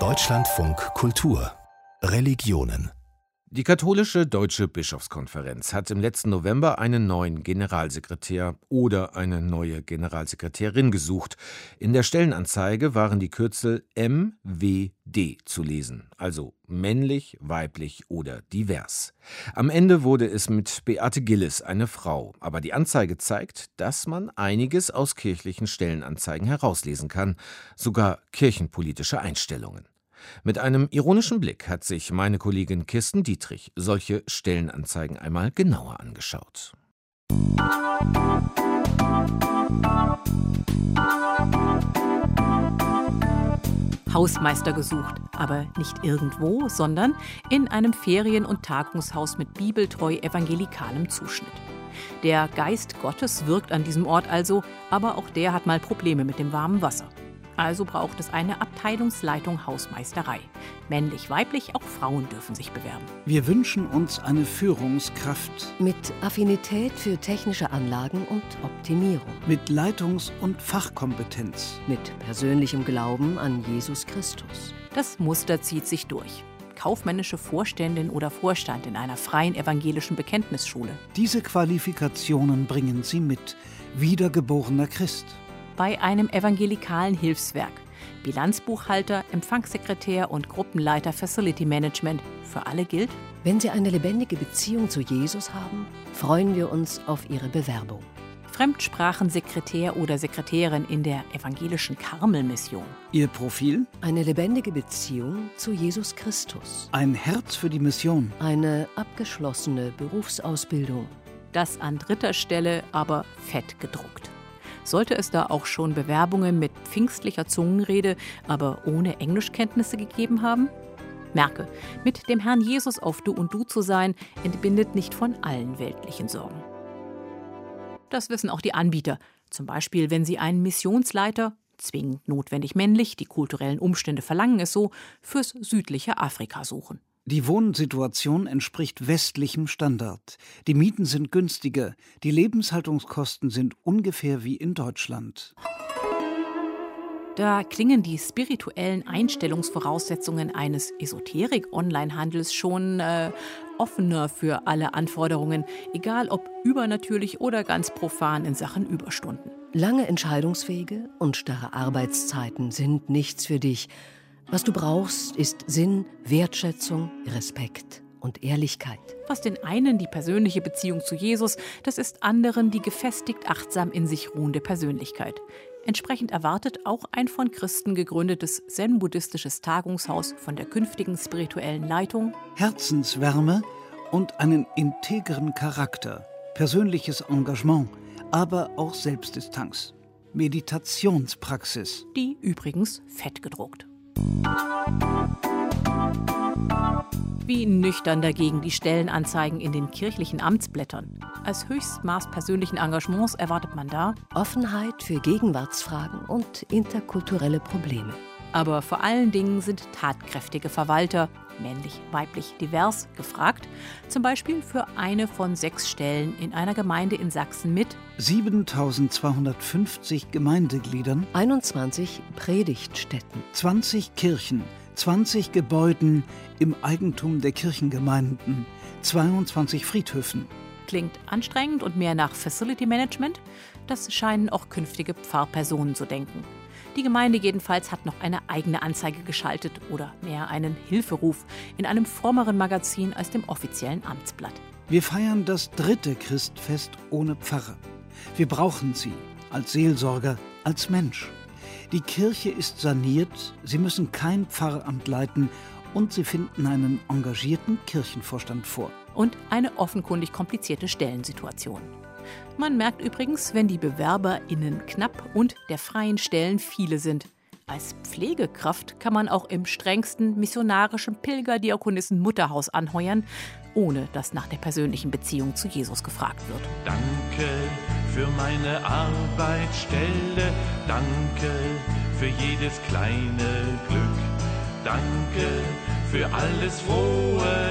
Deutschlandfunk Kultur. Religionen die katholische Deutsche Bischofskonferenz hat im letzten November einen neuen Generalsekretär oder eine neue Generalsekretärin gesucht. In der Stellenanzeige waren die Kürzel MWD zu lesen, also männlich, weiblich oder divers. Am Ende wurde es mit Beate Gillis eine Frau, aber die Anzeige zeigt, dass man einiges aus kirchlichen Stellenanzeigen herauslesen kann, sogar kirchenpolitische Einstellungen. Mit einem ironischen Blick hat sich meine Kollegin Kirsten Dietrich solche Stellenanzeigen einmal genauer angeschaut. Hausmeister gesucht, aber nicht irgendwo, sondern in einem Ferien- und Tagungshaus mit bibeltreu evangelikalem Zuschnitt. Der Geist Gottes wirkt an diesem Ort also, aber auch der hat mal Probleme mit dem warmen Wasser. Also braucht es eine Abteilungsleitung Hausmeisterei. Männlich, weiblich, auch Frauen dürfen sich bewerben. Wir wünschen uns eine Führungskraft. Mit Affinität für technische Anlagen und Optimierung. Mit Leitungs- und Fachkompetenz. Mit persönlichem Glauben an Jesus Christus. Das Muster zieht sich durch kaufmännische Vorständin oder Vorstand in einer freien evangelischen Bekenntnisschule. Diese Qualifikationen bringen Sie mit. Wiedergeborener Christ bei einem evangelikalen Hilfswerk. Bilanzbuchhalter, Empfangssekretär und Gruppenleiter Facility Management. Für alle gilt, wenn Sie eine lebendige Beziehung zu Jesus haben, freuen wir uns auf Ihre Bewerbung. Fremdsprachensekretär oder Sekretärin in der evangelischen Karmelmission. Ihr Profil? Eine lebendige Beziehung zu Jesus Christus. Ein Herz für die Mission. Eine abgeschlossene Berufsausbildung. Das an dritter Stelle aber fett gedruckt. Sollte es da auch schon Bewerbungen mit pfingstlicher Zungenrede, aber ohne Englischkenntnisse gegeben haben? Merke, mit dem Herrn Jesus auf Du und Du zu sein, entbindet nicht von allen weltlichen Sorgen. Das wissen auch die Anbieter. Zum Beispiel, wenn sie einen Missionsleiter, zwingend notwendig männlich, die kulturellen Umstände verlangen es so, fürs südliche Afrika suchen. Die Wohnsituation entspricht westlichem Standard. Die Mieten sind günstiger, die Lebenshaltungskosten sind ungefähr wie in Deutschland. Da klingen die spirituellen Einstellungsvoraussetzungen eines Esoterik-Onlinehandels schon äh, offener für alle Anforderungen, egal ob übernatürlich oder ganz profan in Sachen Überstunden. Lange Entscheidungswege und starre Arbeitszeiten sind nichts für dich. Was du brauchst, ist Sinn, Wertschätzung, Respekt und Ehrlichkeit. Was den einen die persönliche Beziehung zu Jesus, das ist anderen die gefestigt achtsam in sich ruhende Persönlichkeit. Entsprechend erwartet auch ein von Christen gegründetes zen-buddhistisches Tagungshaus von der künftigen spirituellen Leitung Herzenswärme und einen integren Charakter, persönliches Engagement, aber auch Selbstdistanz. Meditationspraxis. Die übrigens fett gedruckt. Wie nüchtern dagegen die Stellenanzeigen in den kirchlichen Amtsblättern. Als Höchstmaß persönlichen Engagements erwartet man da Offenheit für Gegenwartsfragen und interkulturelle Probleme. Aber vor allen Dingen sind tatkräftige Verwalter, männlich, weiblich, divers, gefragt. Zum Beispiel für eine von sechs Stellen in einer Gemeinde in Sachsen mit 7250 Gemeindegliedern, 21 Predigtstätten, 20 Kirchen, 20 Gebäuden im Eigentum der Kirchengemeinden, 22 Friedhöfen. Klingt anstrengend und mehr nach Facility Management? Das scheinen auch künftige Pfarrpersonen zu denken. Die Gemeinde jedenfalls hat noch eine eigene Anzeige geschaltet oder mehr einen Hilferuf in einem frommeren Magazin als dem offiziellen Amtsblatt. Wir feiern das dritte Christfest ohne Pfarrer. Wir brauchen sie als Seelsorger, als Mensch. Die Kirche ist saniert, sie müssen kein Pfarramt leiten und sie finden einen engagierten Kirchenvorstand vor. Und eine offenkundig komplizierte Stellensituation. Man merkt übrigens, wenn die BewerberInnen knapp und der freien Stellen viele sind. Als Pflegekraft kann man auch im strengsten missionarischen Pilgerdiakonissen Mutterhaus anheuern, ohne dass nach der persönlichen Beziehung zu Jesus gefragt wird. Danke für meine Arbeitsstelle, danke für jedes kleine Glück, danke für alles frohe,